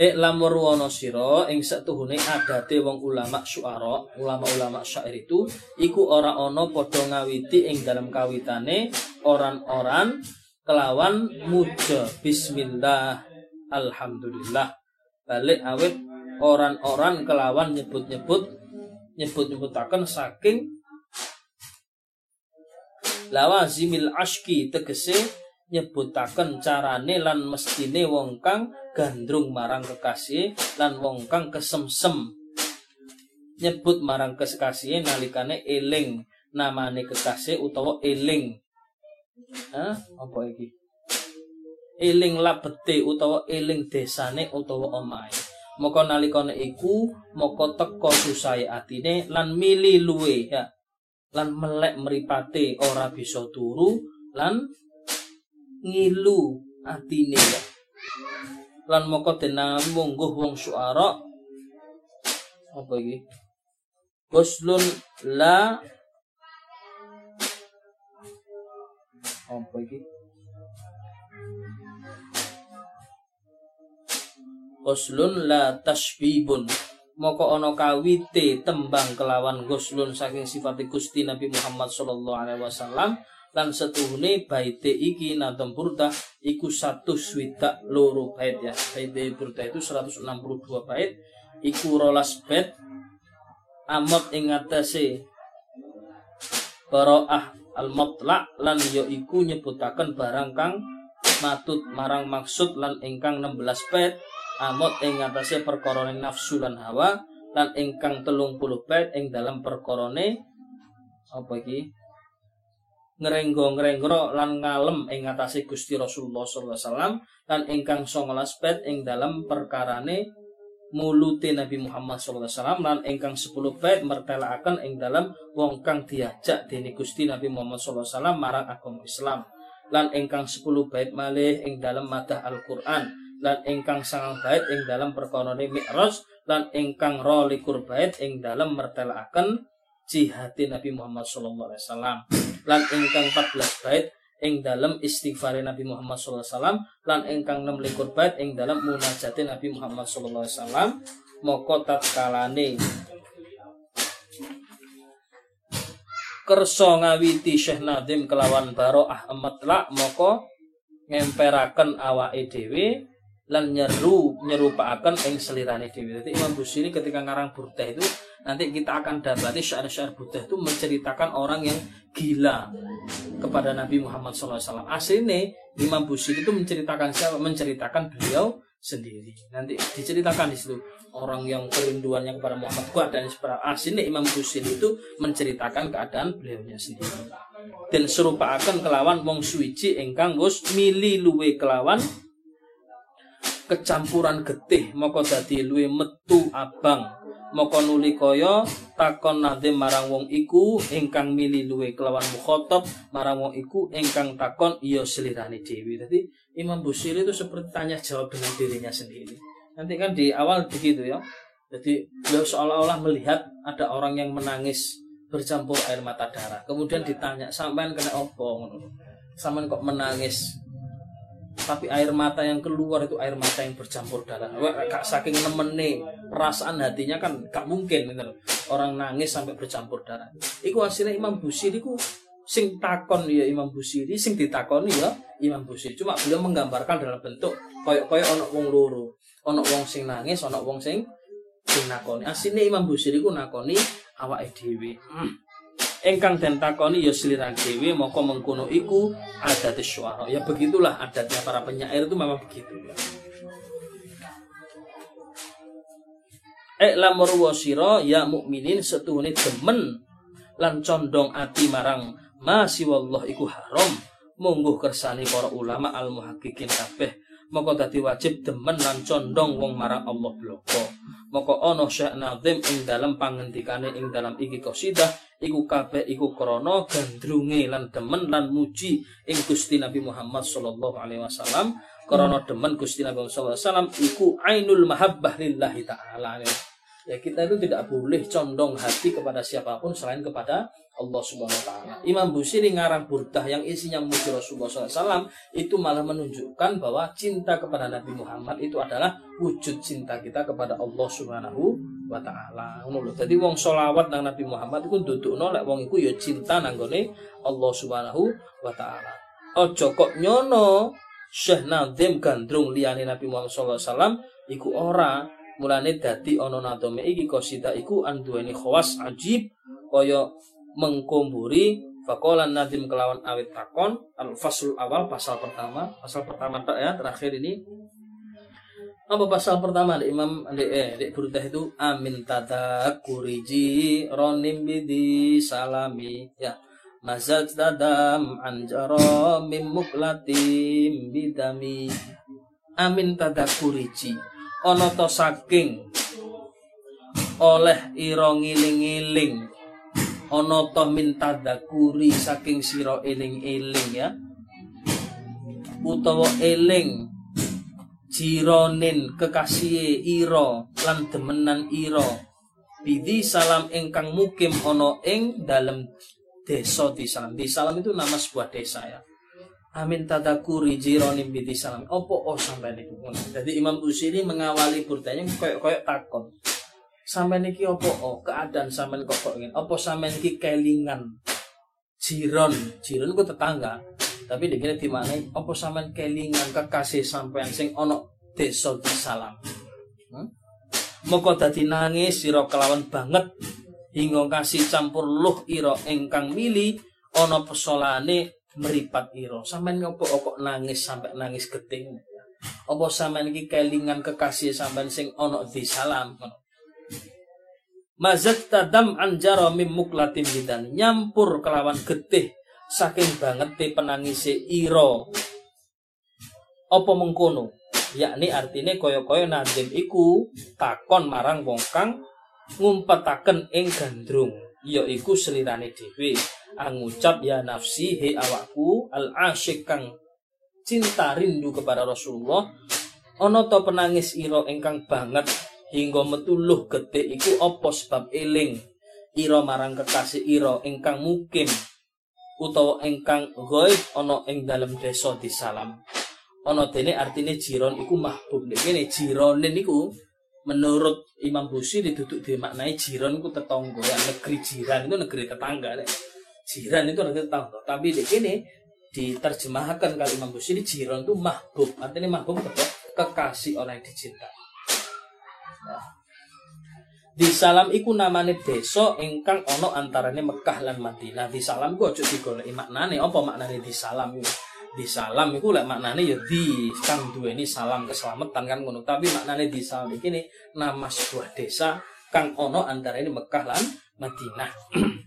Speaker 1: E lamur wono siro ing setuhune adate wong ulama syuara, ulama-ulama syair itu iku ora ono padha ngawiti ing dalam kawitane orang-orang kelawan muja. Bismillah alhamdulillah. Balik awet orang-orang kelawan nyebut-nyebut nyebut-nyebutaken saking lawazimil ashki tegese nyebutaken carane lan mestine wong kang gandrung marang kekasih lan wong kang kesemsem. Nyebut marang kekasih nalikane eling namane kekasih utawa eling. Hah? apa iki? Eling labete utawa eling desane utawa omahe. Moko nalikane iku moko teko susahe atine lan mili luwe ya. Lan melek meripate ora bisa turu lan ngilu atine ya. Lan moko denami mungguh wong suara apa iki? Guslun la apa iki? Guslun la tasbibun moko ono kawite tembang kelawan guslun saking sifat Gusti Nabi Muhammad sallallahu alaihi wasallam lan setuhune baite iki nadam burda iku satu swidak loro bait ya. Baite burda itu 162 bait iku rolas bait amot ing atase baroah al mutlak lan ya iku nyebutaken barang kang matut marang maksud lan ingkang 16 bait amot ing atase perkorone nafsu lan hawa lan ingkang telung puluh bait ing dalam perkorone apa iki ngrenggo-ngrengro lan ngalem ing ngatasi Gusti Rasulullah sallallahu alaihi wasallam lan ingkang 19 bet ing dalam perkarane mulute Nabi Muhammad sallallahu alaihi wasallam lan ingkang 10 bet mertelakaken ing dalam wong kang diajak dening Gusti Nabi Muhammad sallallahu alaihi wasallam marang agama Islam. Lan ingkang 10 bait malih ing dalam madah Al-Qur'an lan ingkang sangang bait ing dalam perkarane Mi'raj lan ingkang 22 bait ing dalam mertelaaken jihati Nabi Muhammad sallallahu alaihi wasallam lan ingkang 14 bait ing dalam istighfar Nabi Muhammad wasallam lan ingkang 26 bait ing dalam munajate Nabi Muhammad wasallam moko tatkalane kersa ngawiti Syekh Nadim kelawan Baroah Amatla moko ngemperaken awake dhewe lan nyeru nyerupaaken ing selirane dhewe. Jadi Imam Busiri ketika ngarang burdah itu nanti kita akan dapati syair-syair burdah itu menceritakan orang yang gila kepada Nabi Muhammad SAW. Aslinya Imam Busiri itu menceritakan siapa? Menceritakan beliau sendiri. Nanti diceritakan di situ orang yang kerinduannya kepada Muhammad kuat dan seperti aslinya Imam Busiri itu menceritakan keadaan beliaunya sendiri. Dan serupa akan kelawan wong suici engkang wus mili luwe kelawan kecampuran getih moko dadi luwe metu abang moko nuli kaya takon nade marang wong iku ingkang mili luwe kelawan mukhotob marang wong iku ingkang takon iya selirane dewi. Jadi Imam Busiri itu seperti tanya jawab dengan dirinya sendiri. Nanti kan di awal begitu ya. Jadi beliau seolah-olah melihat ada orang yang menangis bercampur air mata darah. Kemudian ditanya, sampean kena opo? Sampean kok menangis? Tapi air mata yang keluar itu air mata yang bercampur darah. Wah, kak saking nemene perasaan hatinya kan gak mungkin gitu. Orang nangis sampai bercampur darah. Iku hasilnya Imam Busiri iku sing takon ya Imam Busiri, sing ditakoni ya Imam Busiri. Cuma beliau menggambarkan dalam bentuk koyok-koyok ono wong loro ono wong sing nangis ono wong sing sing nakoni asine Imam Busiri ku nakoni awake dhewe hmm. Engkang den takoni ya seliran dhewe moko mengkono iku adat syuara. Ya begitulah adatnya para penyair itu memang begitu ya. Eh lamur wasira ya mukminin setuhune demen lan condong ati marang masih wallah iku haram. Mungguh kersani para ulama al muhaqqiqin kabeh maka dadi wajib demen lan condong wong marang Allah bloko. Maka ana Syekh Nazim ing dalam pangendikane ing dalam iki qasidah iku kabeh iku krana gandrunge lan demen lan muji ing Gusti Nabi Muhammad sallallahu alaihi wasallam. Krana demen Gusti Nabi sallallahu alaihi wasallam iku ainul mahabbah lillahi taala ya kita itu tidak boleh condong hati kepada siapa pun selain kepada Allah Subhanahu wa taala. Imam Busiri ngarang burdah yang isinya memuji Rasulullah SAW itu malah menunjukkan bahwa cinta kepada Nabi Muhammad itu adalah wujud cinta kita kepada Allah Subhanahu wa taala. Ngono wong solawat nang Nabi Muhammad iku ndudukno lek wong iku ya cinta nanggone Allah Subhanahu wa taala. Ojo kok nyono Syekh Nadim gandrung liyane Nabi Muhammad SAW iku ora mulane dadi ana nadome iki qasida iku anduweni khawas ajib kaya mengkumburi Fakolan Nadim kelawan awit takon al fasul awal pasal pertama pasal pertama tak ya terakhir ini. Apa pasal pertama di Imam di eh di Burdah itu? Amin kuriji ronim bidi salami ya. Mazat tadam anjaro mim muklatim bidami. Amin kuriji ono to saking oleh iro ngiling-ngiling ana ta min tadakuri saking sira eling-eling ya. Utawa eling jironin kekasih ira lan demenan ira. Bidi salam ingkang mukim ana ing dalem desa di salam di salam itu nama sebuah desa ya Amin tadakuri jironin bidi salam. Opo oh sampai niku. Jadi Imam Busiri mengawali burdanya koyok koyok takon. Sampean iki opo oh, keadaan sampean kok kok ingin opo sampean iki kelingan? Jiron. Jiron ku tetangga. Tapi dikira di mana opo sampean kelingan kekasih sampean sing ono desa di salam? Hmm? moko dadi nangis sira kelawan banget. Hingga kasih campur luh ira engkang mili ono pesolane meripat ira sampean ngopo kok nangis sampai nangis geting apa sampean iki kelingan kekasih sampean sing ono di salam? Mazat tadam anjaro mim muklatim bidan. Nyampur kelawan getih saking banget te penangise iro. Apa mengkono? Yakni artine koyo-koyo nadim iku takon marang wong kang ngumpetaken ing gandrung ya iku selirane dhewe angucap ya nafsi he awakku al asyik kang cinta rindu kepada Rasulullah. Ana to penangis ira ingkang banget hingga metuluh gede iku apa sebab eling? Ira marang kekasih ira ingkang mukim utawa ingkang ghaib ana ing dalam desa disalam ana dene artine jiron iku mahbub. Nek kene jironen niku menurut Imam Busiri duduk dimaknai jiron itu tetangga ya negeri jiran itu negeri tetangga deh. Jiran itu negeri tetangga tapi di sini diterjemahkan kalau Imam Busiri jiron itu mahbub. Artinya mahbub apa? Kekasih orang yang dicintai. Nah. di salam iku namane desa ingkang ono antarane Mekah lan Madinah. Di salam gua aja digoleki maknane. Apa maknane di salam itu di salam itu lek maknane ya di kang ini salam keselamatan kan ngono. Tapi maknane di salam iki nama sebuah desa kang ono antara ini Mekah lan Madinah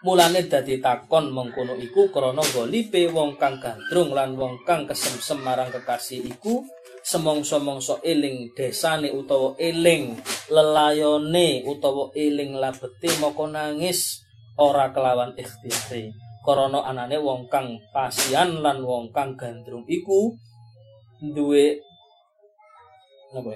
Speaker 1: mulane dadi takon mengkono iku krana golipe wong kang gandrung lan wong kang kesemsem marang kekasih iku semongso-mongso eling desane utawa eling lelayone utawa eling labete moko nangis ora kelawan ikhtiari krana anane wong kang pasian lan wong kang gandrung iku duwe napa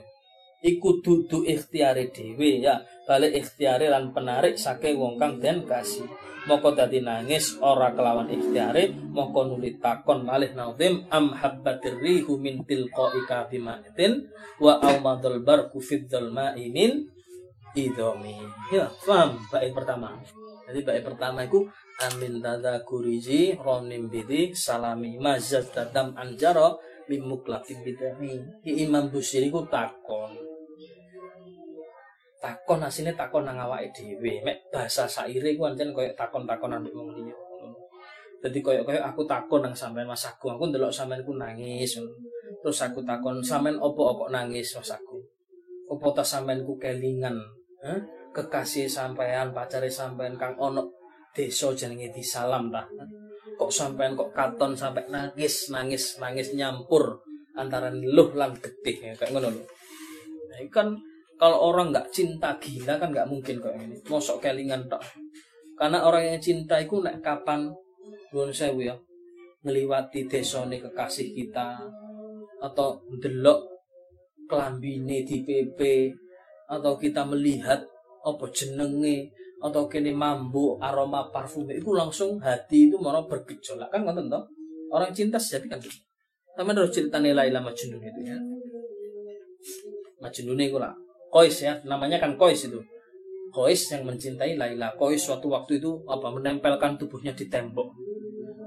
Speaker 1: iku dudu ikhtiare dhewe ya balik ikhtiare lan penarik saking wong kang den kasih. Moko dadi nangis ora kelawan ikhtiare moko nuli takon malih nazim am habbatir rihu min tilqa'i bimatin wa aumadul barku fid dzalma'i min idomi ya paham bait pertama. Jadi bait pertama itu amin dada kurizi ronim bidi salami mazat dadam anjaro bimuklatin bidami. Imam busiri ku takon takon asine takon nang awake dhewe mek bahasa saire ku ancen koyo takon-takonan mbek wong liya Jadi koyo koyo aku takon nang sampean Mas Agung, aku ndelok sampean ku nangis. Terus aku takon sampean opo-opo nangis Mas Agung. Opo ta sampean ku kelingan? Hah? Kekasih sampean, pacare sampean kang ono desa jenenge disalam ta. Kok sampean kok katon sampai nangis, nangis, nangis nyampur antara luh lan getih ya, kayak ngono lho. Nah, kan kalau orang nggak cinta gila kan nggak mungkin kayak ini. Mosok kelingan tok. Karena orang yang cinta itu nek kapan nuwun sewu ya ngliwati desane kekasih kita atau delok kelambine di PP atau kita melihat apa jenenge atau kini mambu aroma parfum itu langsung hati itu mau bergejolak. Kan nggak toh orang cinta sejati kan gitu. Sama harus cerita nilai lama Majnun itu ya. Majnun itu lah Kois ya namanya kan Kois itu Kois yang mencintai Laila Kois suatu waktu itu apa menempelkan tubuhnya di tembok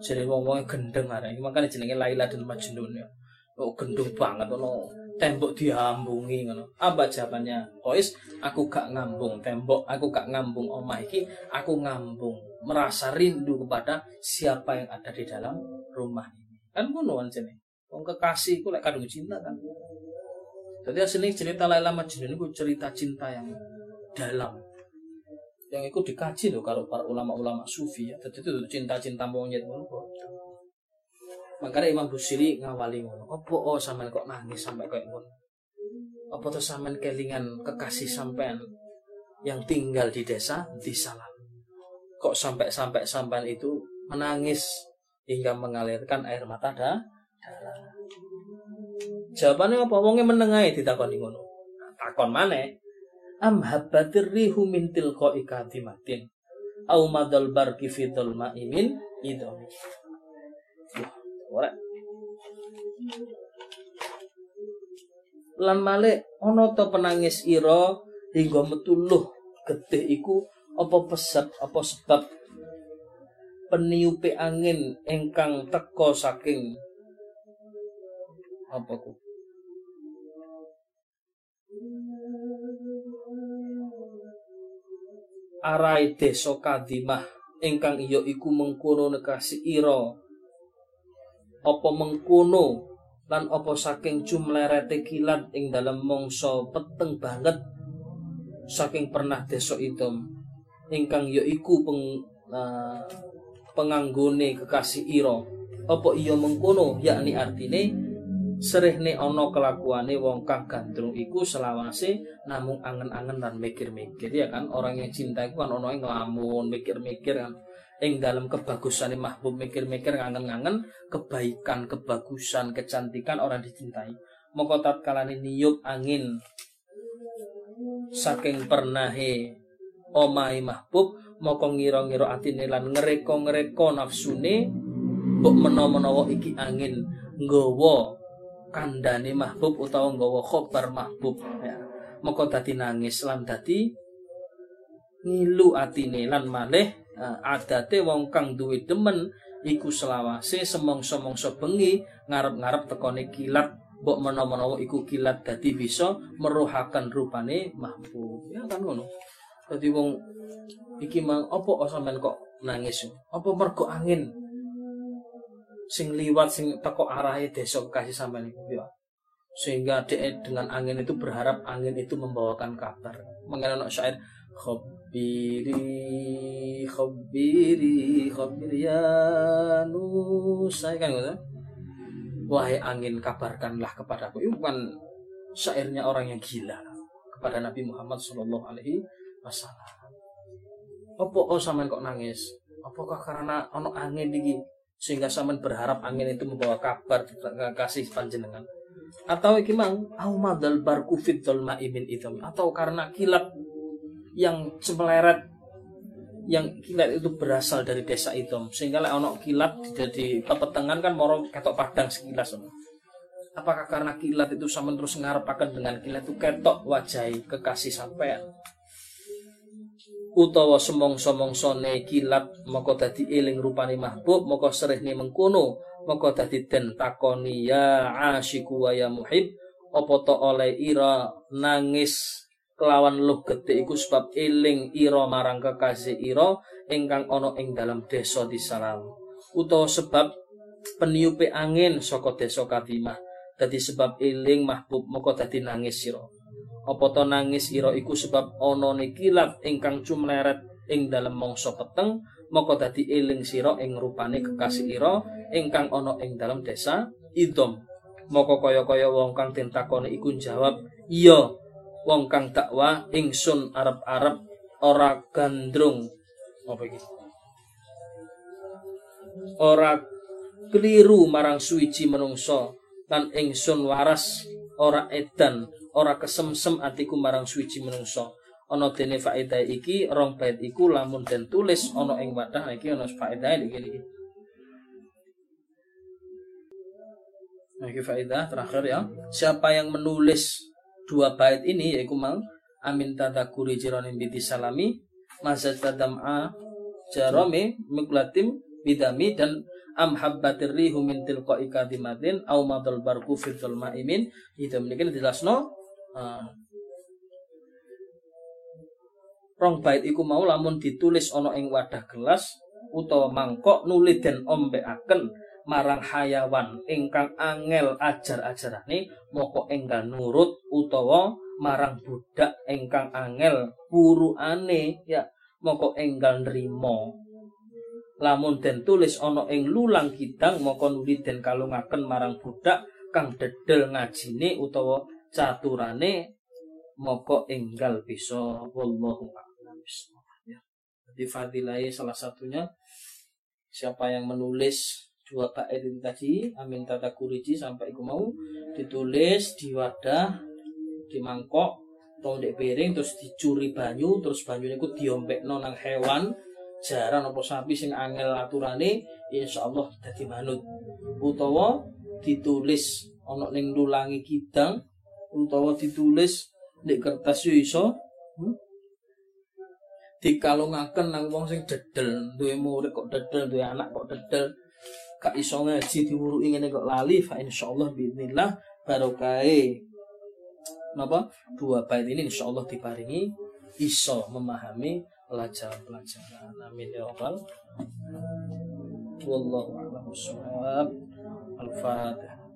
Speaker 1: jadi ngomongnya gendeng ada ini makanya jenenge Laila dan Majnun ya oh gendeng banget oh tembok diambungi ngono. Apa jawabannya? Kois, aku gak ngambung tembok, aku gak ngambung omah iki, aku ngambung merasa rindu kepada siapa yang ada di dalam rumah ini. Kan ngono ancene. Wong kekasih ku lek kadung cinta kan. Jadi asli cerita Laila Majnun itu cerita cinta yang dalam. Yang itu dikaji loh kalau para ulama-ulama sufi ya. Jadi itu cinta-cinta monyet makanya Imam Busiri ngawali ngono apa oh sampean kok nangis sampai kayak ngono apa tuh sampean kelingan kekasih sampean yang tinggal di desa di salam kok sampai sampai sampean itu menangis hingga mengalirkan air mata dah jawabannya apa? Wonge menengahi ditakoni ngono. Nah, takon mana am habbatir rihu min tilqa'i kadimatin au madal barki fi ma'imin idami. Ora. Lan male ana to penangis ira hingga metuluh getih iku apa pesat apa sebab peniupe angin ingkang teko saking apa ku arai desa kadimah ingkang iya iku mengkono nekasi ira. Apa mengkono lan apa saking jumlerete kilat ing dalam mongso peteng banget? Saking pernah desa itu ingkang ya iku peng uh, penganggone kekasih ira. Apa iya mengkono? Yakni artine serihne ana kelakuane wong kang gandrung iku selawase namung angen-angen dan mikir-mikir ya kan? Orang yang cinta iku kan ana ngelamun mikir-mikir kan. Ing dalam kebagusan mahbub mikir-mikir ngangen-ngangen kebaikan kebagusan kecantikan orang dicintai. Moko tatkala niup angin. Saking pernahe omahe mahbub moko ngira-ngira atine lan ngereko-ngereko nafsune mbok menawa-menawa iki angin nggawa kandane mahbub utawa nggawa khobar mahbub ya. Maka dadi nangis lan dadi ngilu atine lan malih uh, adate wong kang duwe demen iku selawase semongso-mongso bengi ngarep-ngarep tekone kilat mbok menawa-menawa iku kilat dadi bisa meruhakan rupane mahbub. Ya kan ngono. Dadi wong iki mang opo sampean kok nangis? Apa mergo angin sing liwat sing teko arahe desa kasih iku ya. Sehingga dia dengan angin itu berharap angin itu membawakan kabar. Mengenai anak syair khabiri khabiri khabiri ya nusai kan gitu. Wahai angin kabarkanlah kepadaku. Itu bukan syairnya orang yang gila kepada Nabi Muhammad Shallallahu Alaihi Wasallam. Apa oh sampean kok nangis? Apakah karena ono angin dingin? Sehingga saman berharap angin itu membawa kabar kasih panjenengan. Atau iki mang aumadal barku fit itu atau karena kilat yang semeleret yang kilat itu berasal dari desa itu sehingga lek ono kilat jadi pepetengan kan moro ketok padang sekilas apakah karena kilat itu sama terus ngarepaken dengan kilat itu ketok wajai kekasih sampean utawa semongso-mongsone kilat maka dadi eling rupane mahbub maka serihne mengkono maka dadi den takoni ya asyiku wa ya muhib apa to oleh ira nangis kelawan luh gede iku sebab eling ira marang kekasih ira ingkang ana ing dalam desa disalam utawa sebab peniupe angin saka desa kadimah dadi sebab eling mahbub maka dadi nangis sira apa to nangis ira iku sebab ana kilat ingkang cumleret ing dalem mangsa peteng maka dadi eling sira ing rupane kekasih ira ingkang ana ing dalam desa idom. Maka kaya-kaya wong kang den takoni iku jawab iya wong kang dakwah ingsun arep-arep ora gandrung. Apa iki? Ora keliru marang suwiji menungso lan ingsun waras ora edan ora kesemsem atiku marang suci menungso ana dene faedah iki rong bait iku lamun den tulis ana ing wadah iki ana faedah iki iki. Nah, ini faedah terakhir ya. Siapa yang menulis dua bait ini yaitu mang amin tadakuri jironim biti salami mazat tadam'a jarome muklatim bidami dan am habbatir rihu min tilqa'i kadimatin au madal barku fil maimin itu mungkin jelasno uh, rong bait iku mau lamun ditulis ana ing wadah gelas utawa mangkok nuli den ombekaken marang hayawan ingkang angel ajar-ajarane moko enggal nurut utawa marang budak ingkang angel puruane ya moko enggal nrimo lamun den tulis ana ing lulang kidang moko nuli den kalungaken marang budak kang dedel ngajine utawa caturane moko enggal bisa wallahu a'lam. Jadi fadilai salah satunya siapa yang menulis dua bait tadi amin tata kuriji sampai iku mau ditulis di wadah di mangkok atau di piring terus dicuri banyu terus banyu itu diombek nonang hewan jaran apa sapi sing angel aturane insyaallah dadi manut utawa ditulis ana ning nulangi kidang utawa ditulis di kertas yo iso hmm? dikalungaken nang wong sing dedel. Duwe murid kok dedel duwe anak kok dedel. Gak iso ngaji diwuruki ngene kok lali. Fa insyaallah bismillah barokahe napa? Dua bait ini insyaallah diparingi iso memahami pelajaran-pelajaran. Amin ya rabbal wallahu a'lam al-fatihah